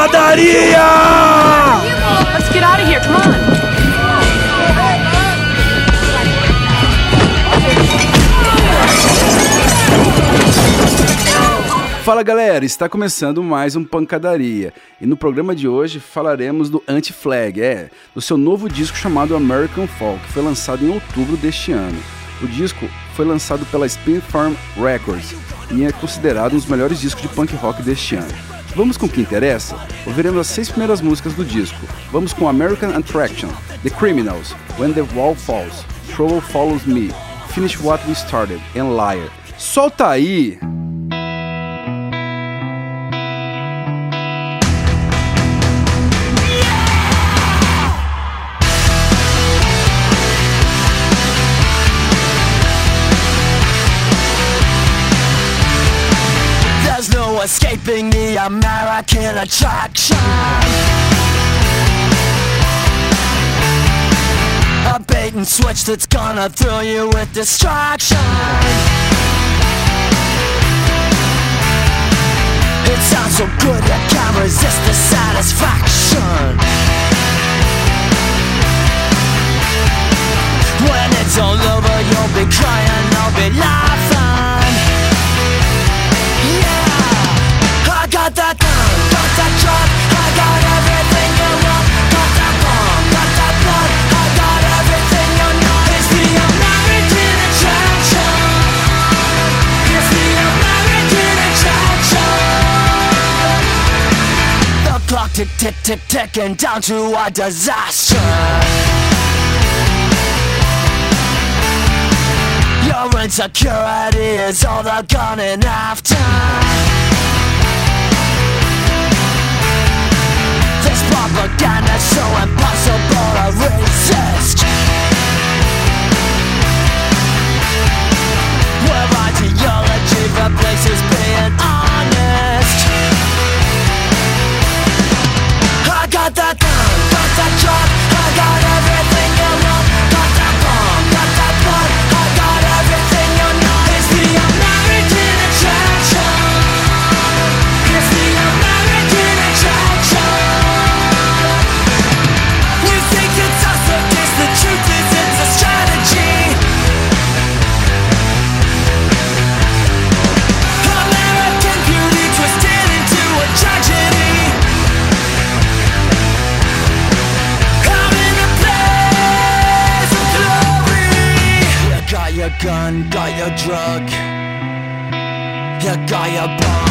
pancadaria! Let's get out of here. Come on. Fala galera, está começando mais um Pancadaria e no programa de hoje falaremos do Anti-Flag, é, do seu novo disco chamado American Folk, que foi lançado em outubro deste ano. O disco foi lançado pela Spin Farm Records e é considerado um dos melhores discos de punk rock deste ano. Vamos com o que interessa? Ouviremos as seis primeiras músicas do disco. Vamos com American Attraction, The Criminals, When the Wall Falls, Trouble Follows Me, Finish What We Started and Liar. Solta aí! American attraction. A bait and switch that's gonna thrill you with distraction. It sounds so good you can't resist the satisfaction. When it's all over, you'll be crying, I'll be laughing. Tick tick tick ticking down to a disaster. Your insecurity is all they're gunning after. This propaganda so impossible to resist. Where ideology replaces being honest. I got that gun, got that truck, You got your bomb,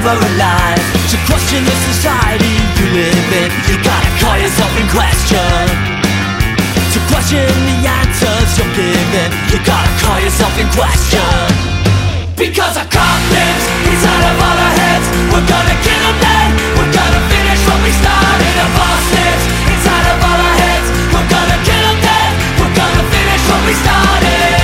ever alive. To question the society you live in. You gotta call yourself in question. To question the answers you're given. You gotta call yourself in question. Because our confidence is out of all our heads We're gonna kill him dead We're gonna finish what we started Of boss lives, It's out of all our heads We're gonna kill him dead We're gonna finish what we started.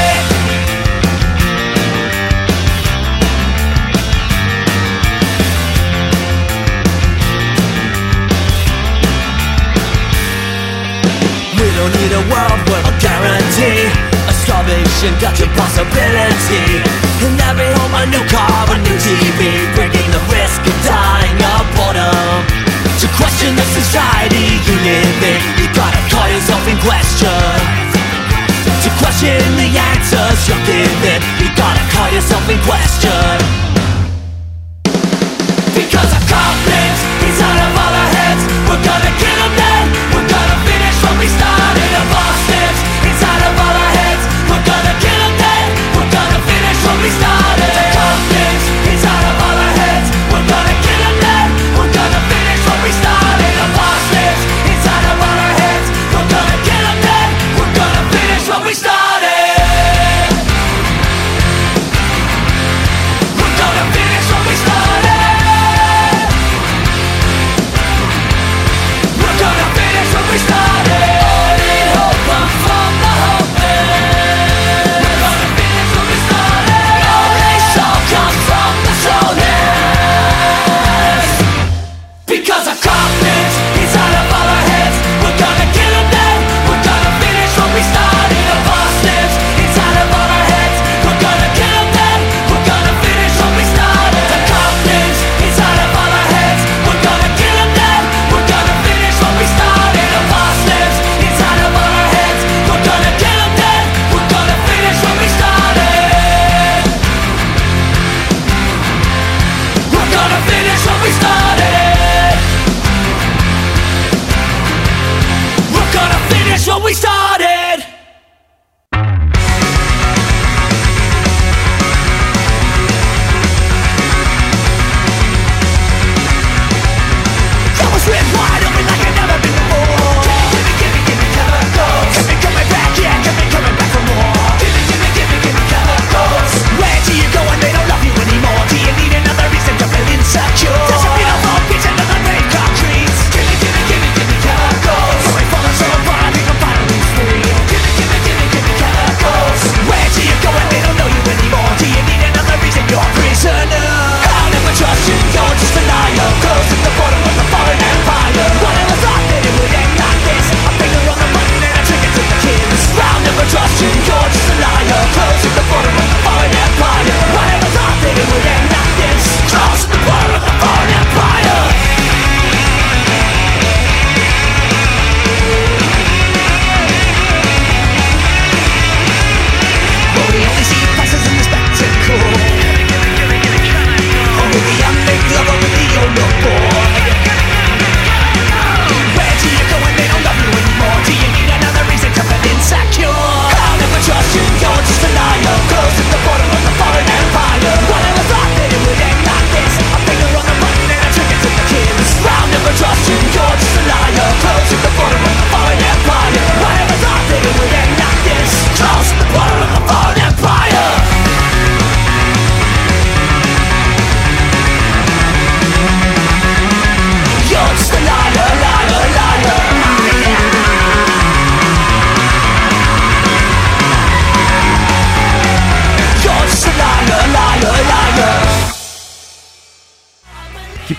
the world with a guarantee. A starvation that's impossibility In every home a new car, a new TV Breaking the risk of dying of boredom. To question the society you live in. You gotta call yourself in question. To question the answers you're given. You gotta call yourself in question. Because a conflict is out of all our heads We're gonna kill them then. We started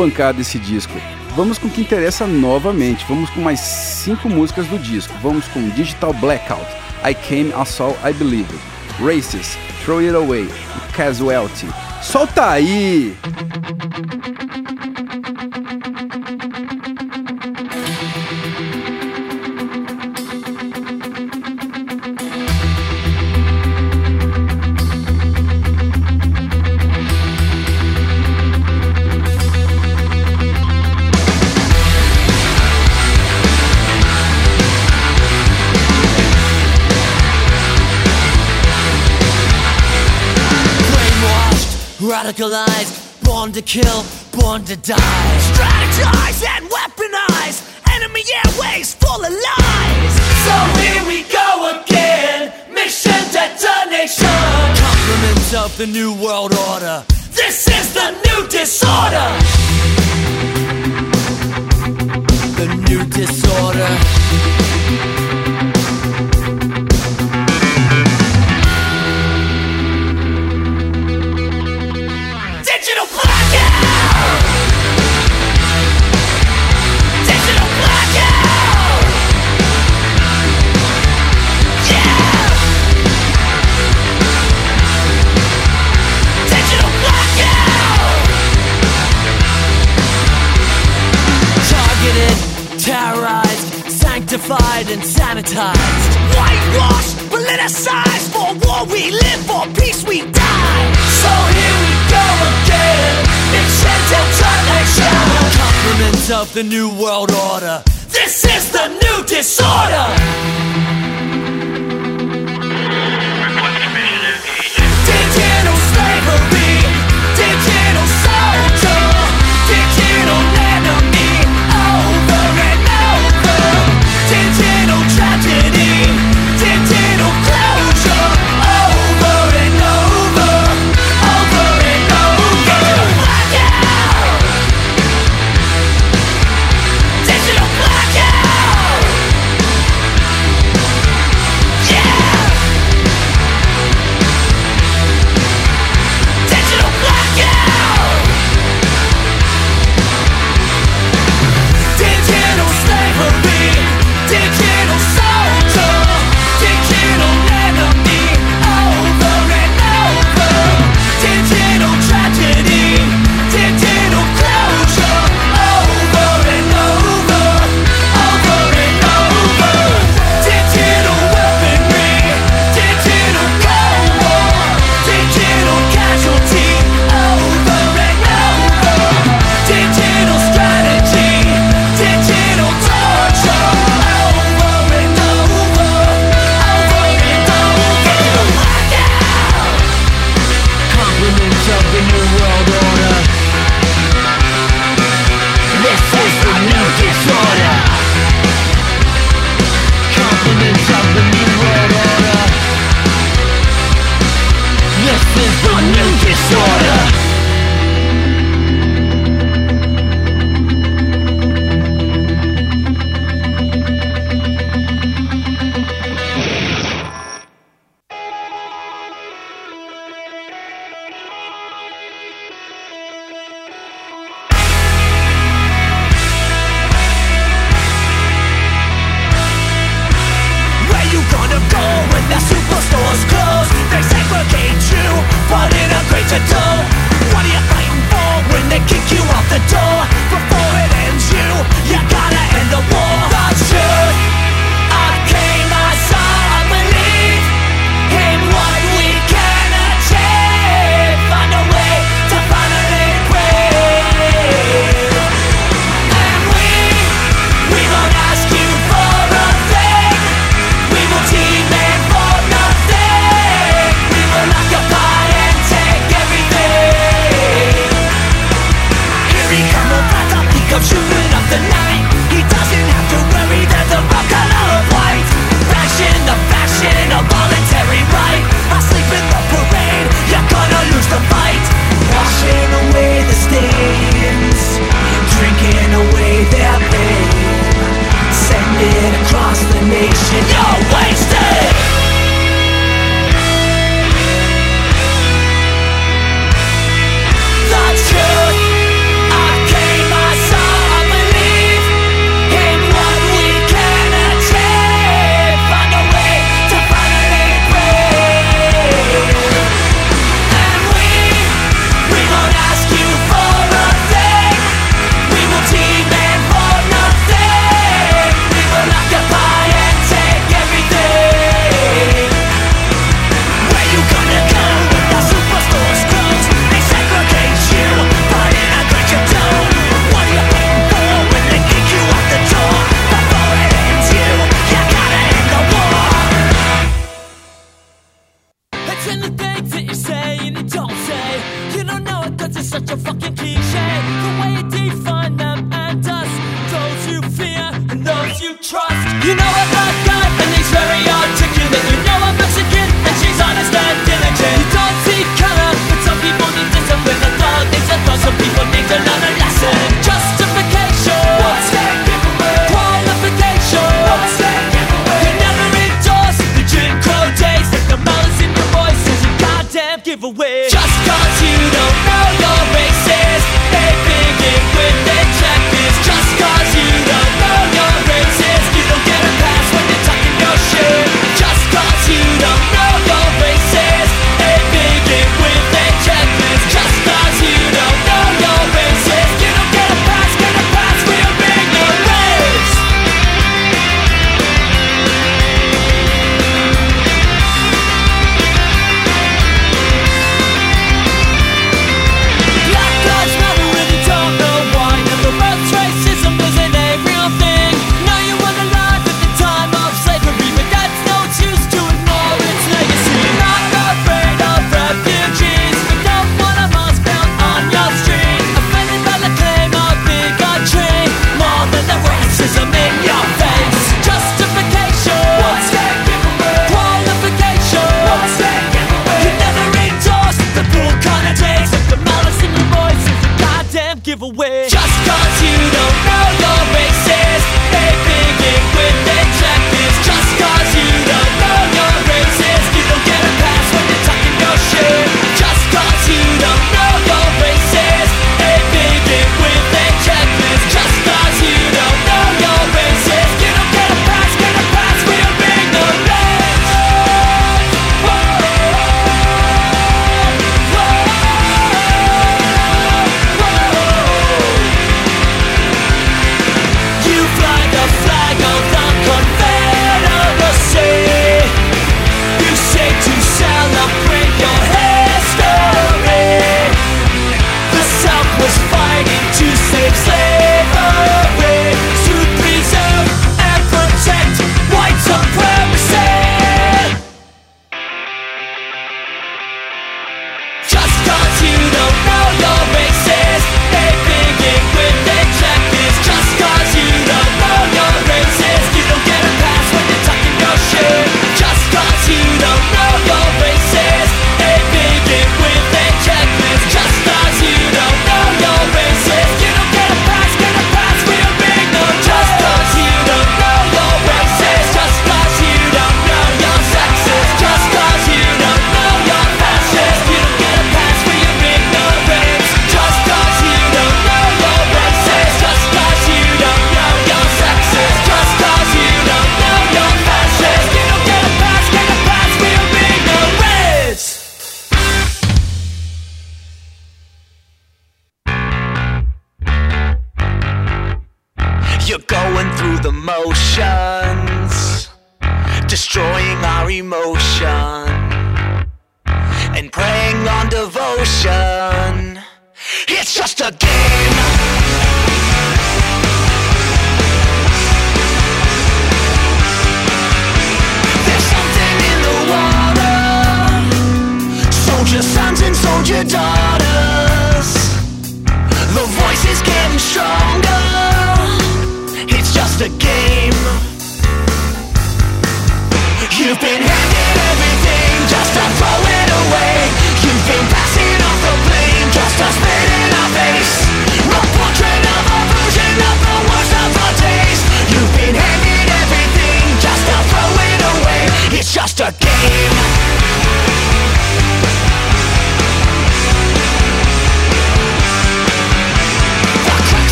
pancada esse disco. Vamos com o que interessa novamente. Vamos com mais cinco músicas do disco. Vamos com Digital Blackout, I Came, I Saw, I Believe, Racist, Throw It Away Casualty. Solta aí! Radicalized, born to kill, born to die. Strategize and weaponize enemy airways full of lies. So here we go again, mission detonation. Compliments of the new world order. This is the new disorder. The new disorder. The new world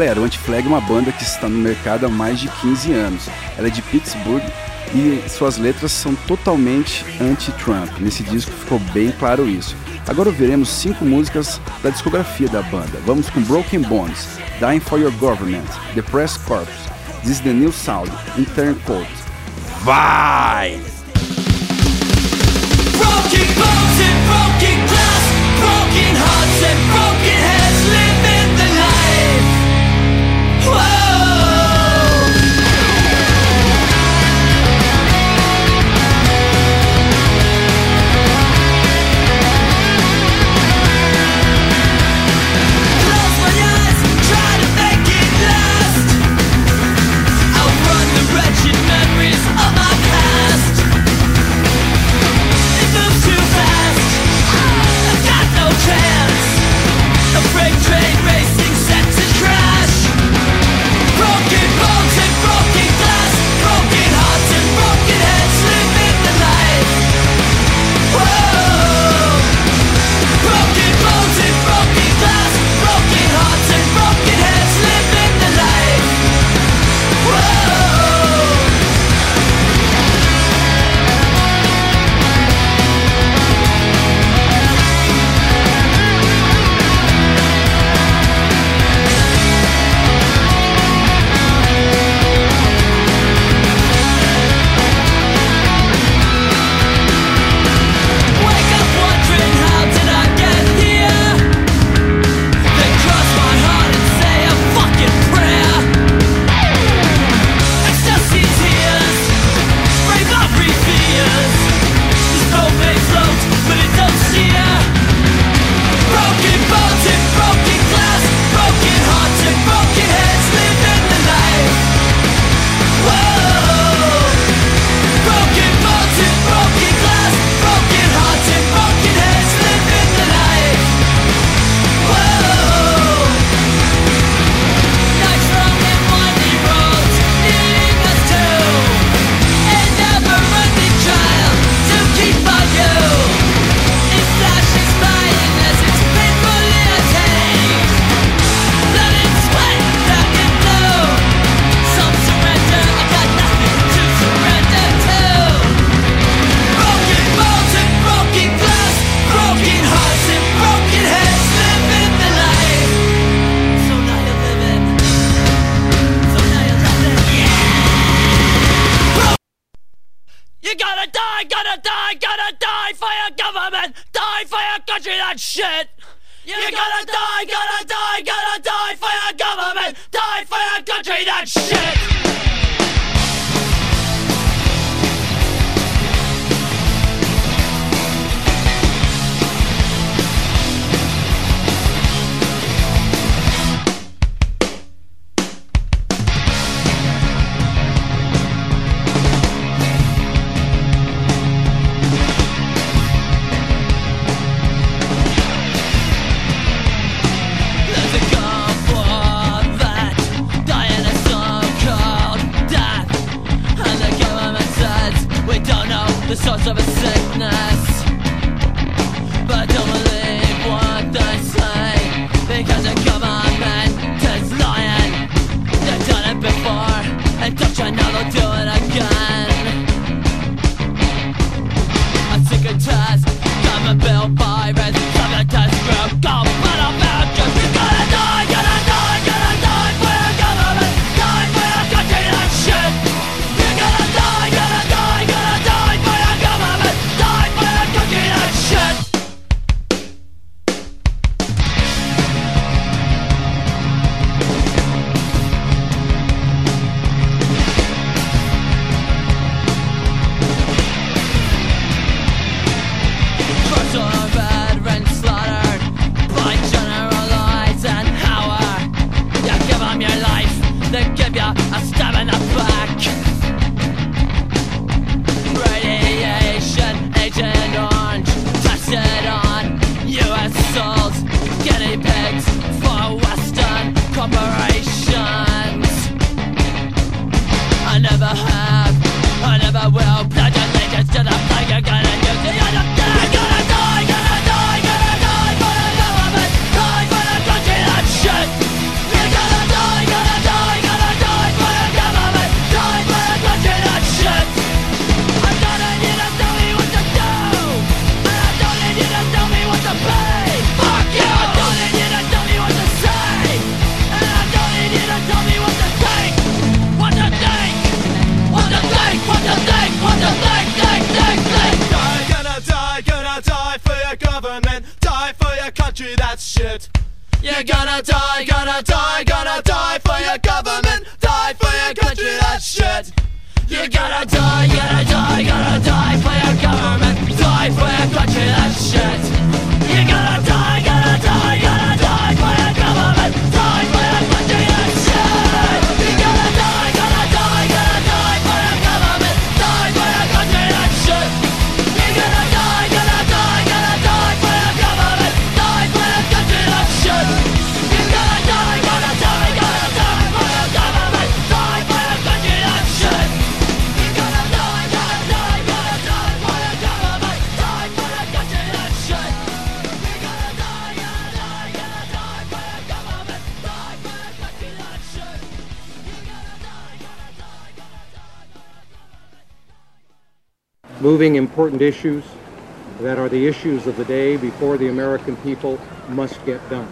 Galera, o Antiflag é uma banda que está no mercado há mais de 15 anos. Ela é de Pittsburgh e suas letras são totalmente anti-Trump. Nesse disco ficou bem claro isso. Agora veremos cinco músicas da discografia da banda. Vamos com Broken Bones, Dying for Your Government, The Press Corps, This is the New Sound, Intern Code. Vai! Broken Bones! shit. You're gonna die, gonna die, gonna die for your government, die for your country, that shit. the of a sick important issues that are the issues of the day before the American people must get done.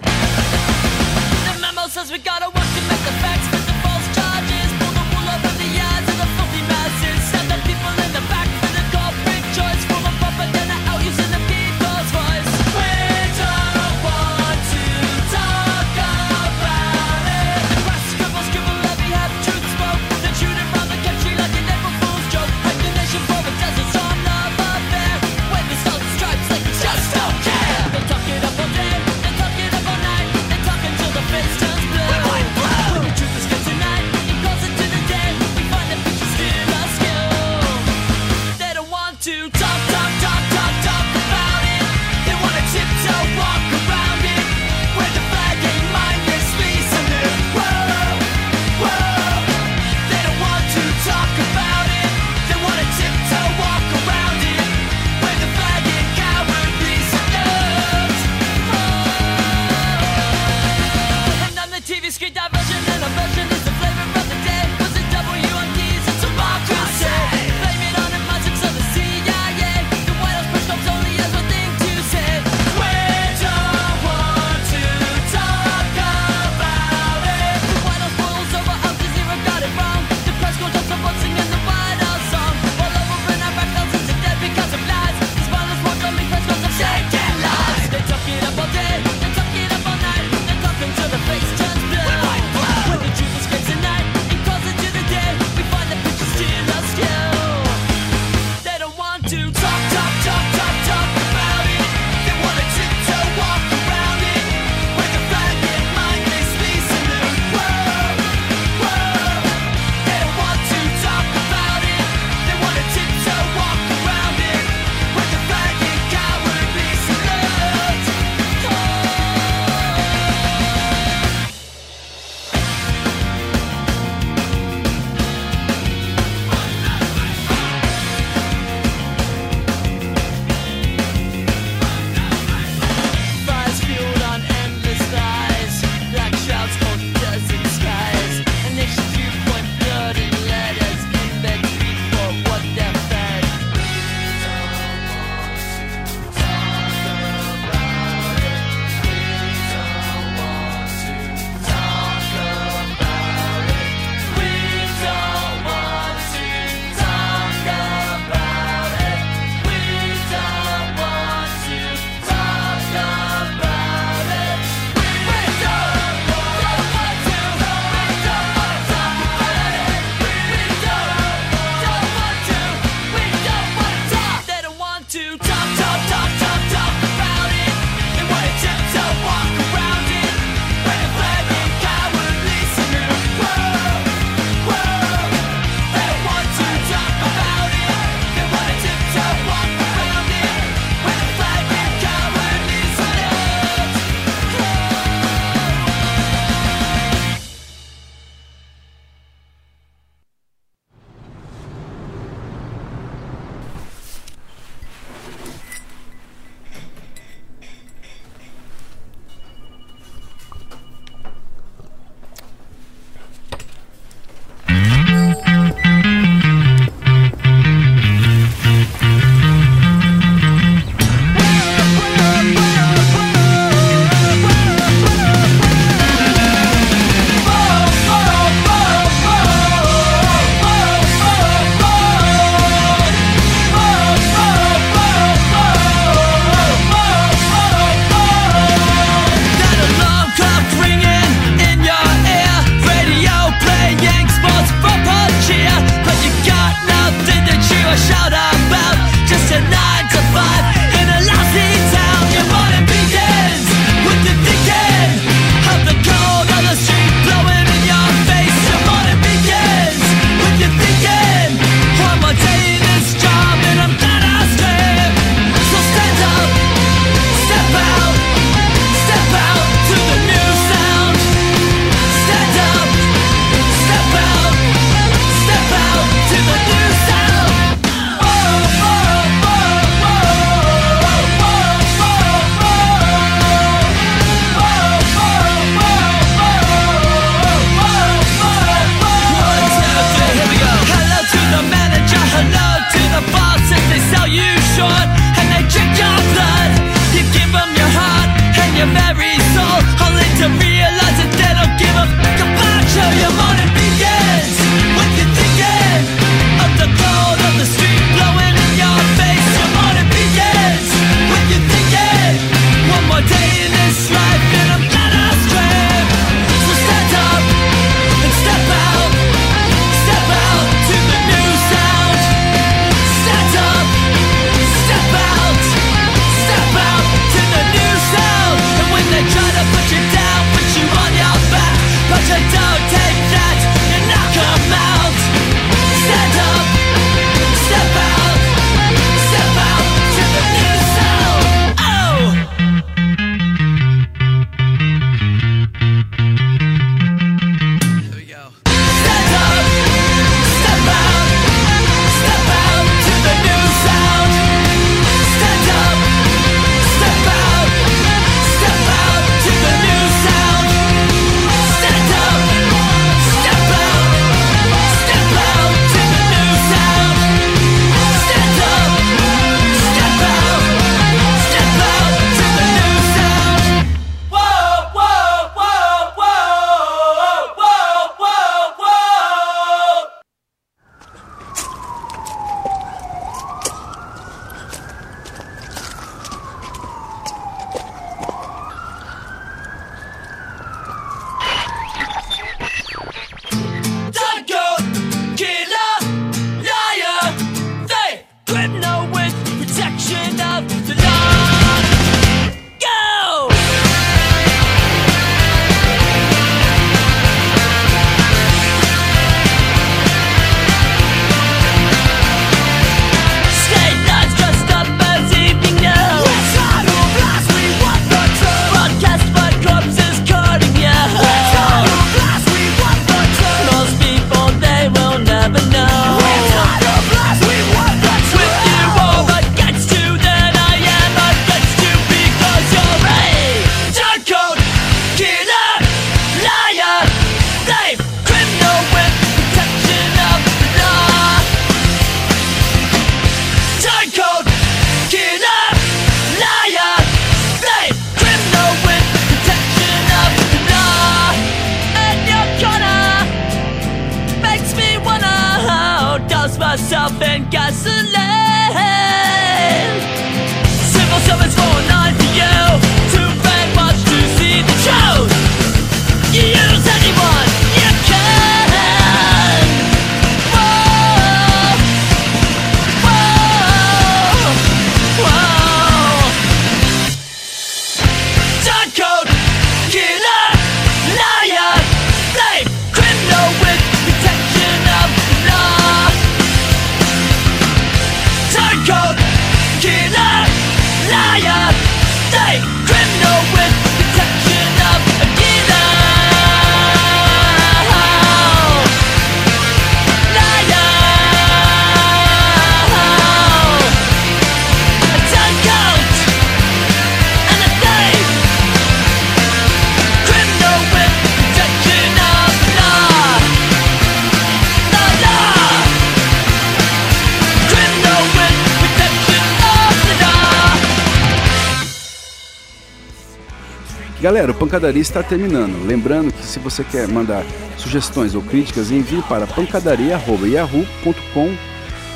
Pancadaria está terminando. Lembrando que se você quer mandar sugestões ou críticas, envie para pancadaria.yahoo.com.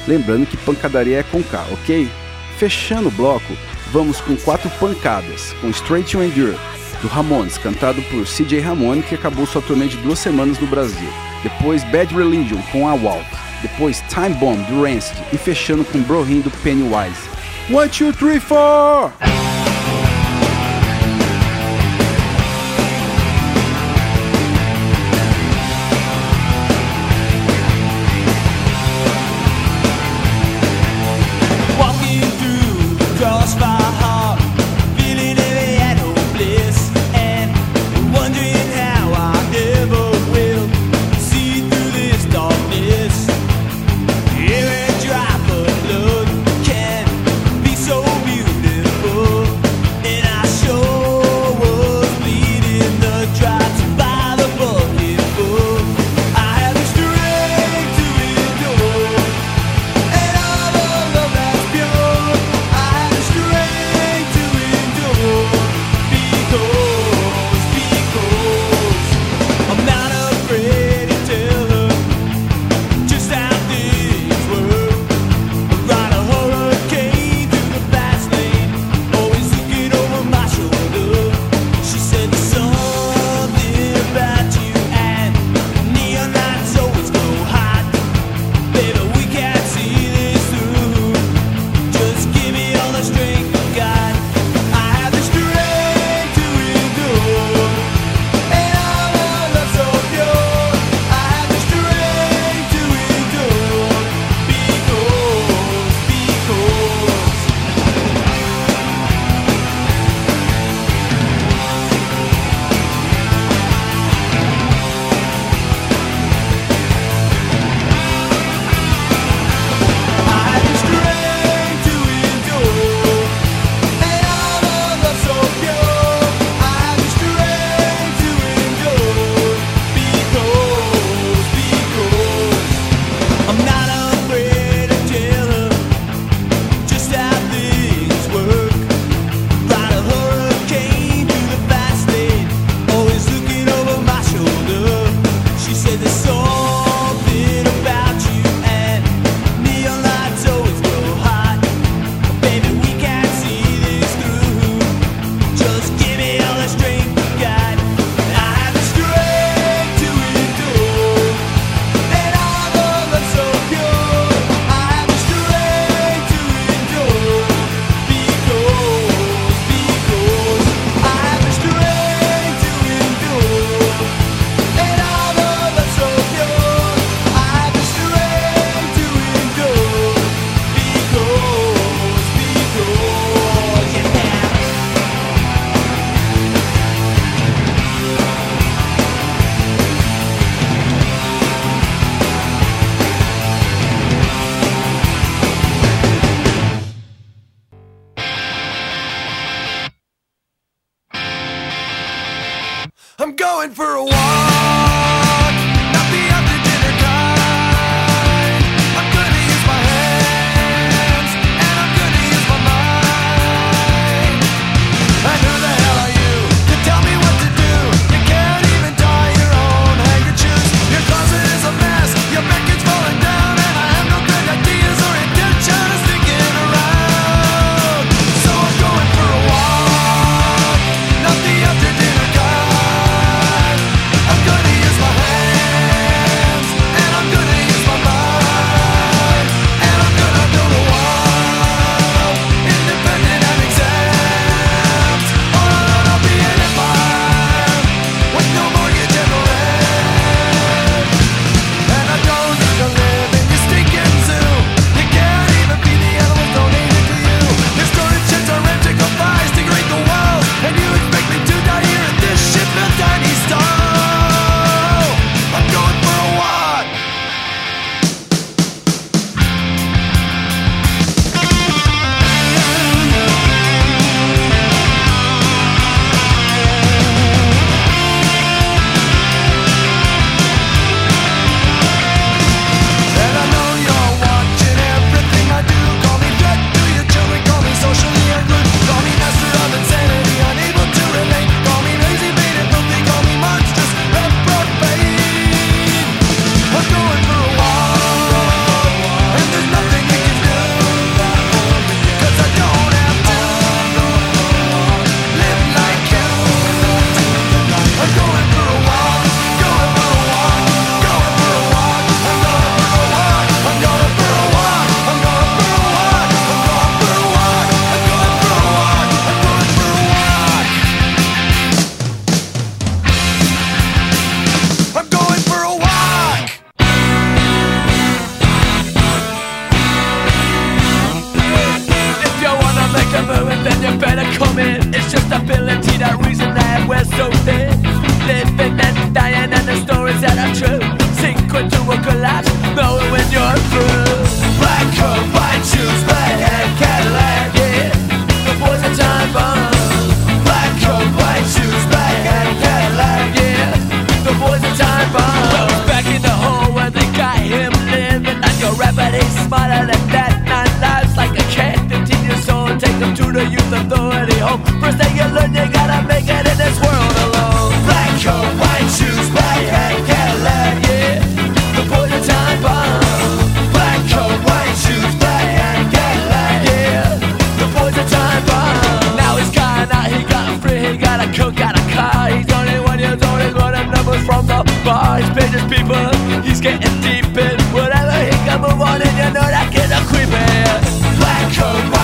Lembrando que pancadaria é com K, ok? Fechando o bloco, vamos com quatro pancadas, com Straight to Endure, do Ramones, cantado por CJ Ramone, que acabou sua turnê de duas semanas no Brasil. Depois Bad Religion, com A Walt, Depois Time Bomb, do Rancid. E fechando com Brohin, do Pennywise. One, two, three, four! so thin Living and dying and the stories that are true. Sink to a collapse, knowing when you're through. Black coat, white shoes, black hat, Cadillac, yeah. The boys in time Black coat, white shoes, black hat, Cadillac, yeah. The boys back in the hole where they got him living. On your rapid, smarter than that. Nine lives like a cat, 15 years old Take him to the youth authority. Home First thing you learn, you gotta make it in come on.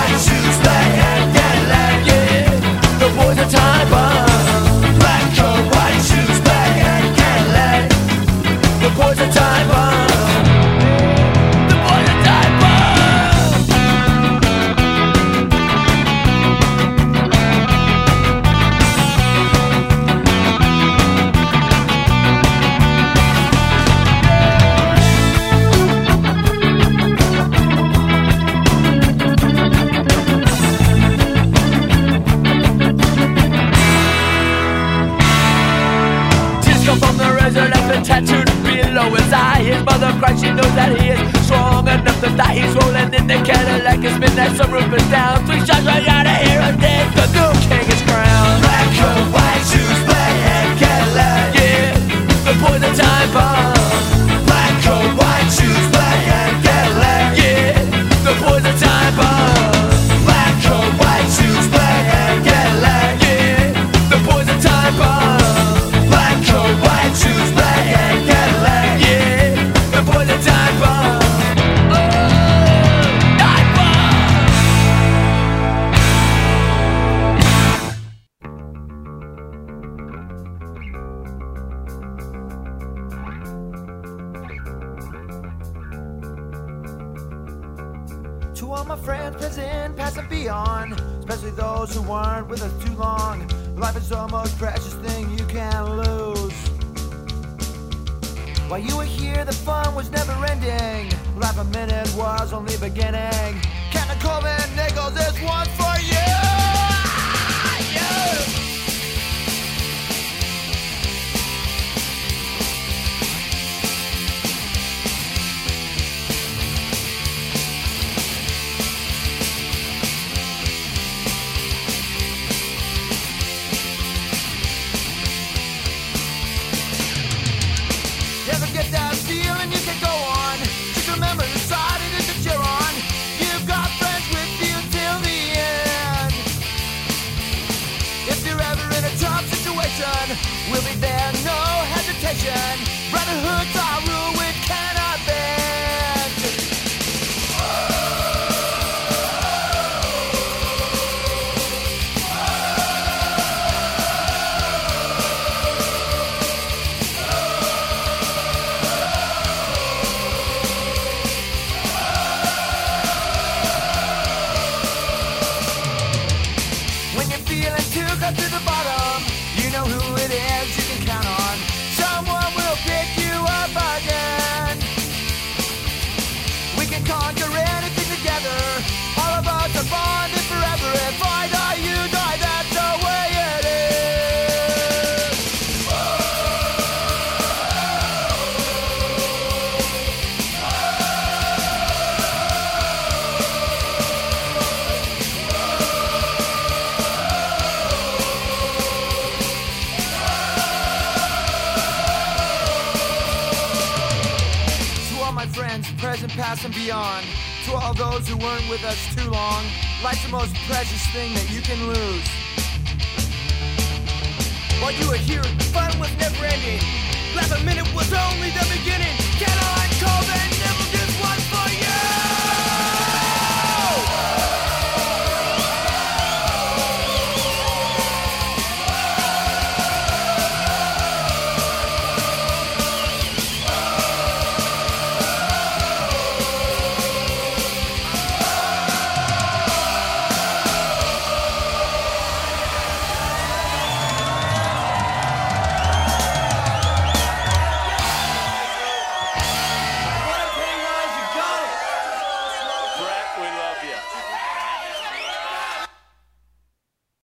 rolling in the Cadillac. It's midnight, sunroof is down. Three shots right out of here, I'm dead. The doom.